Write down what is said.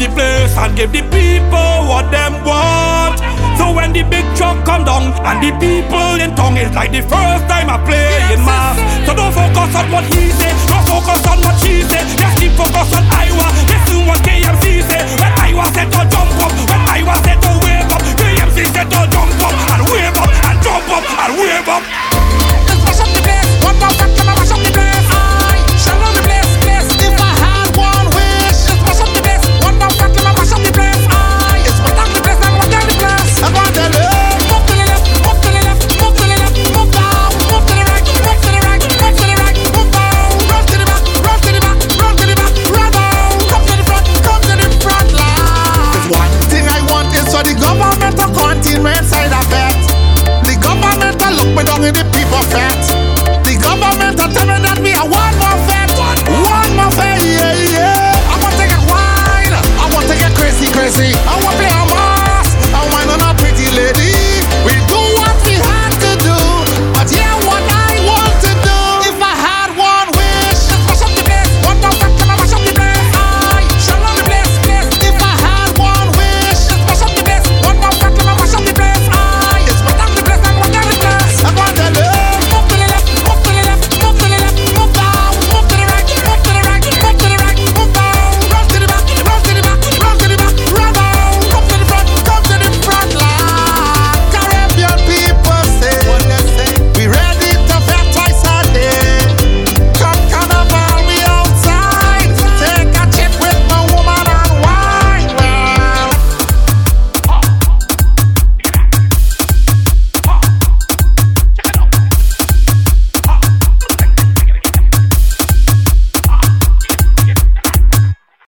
the place and give the people what them want. So when the big truck come down and the people in tongue, it's like the first time I play in mass. So don't focus on what he says, don't focus on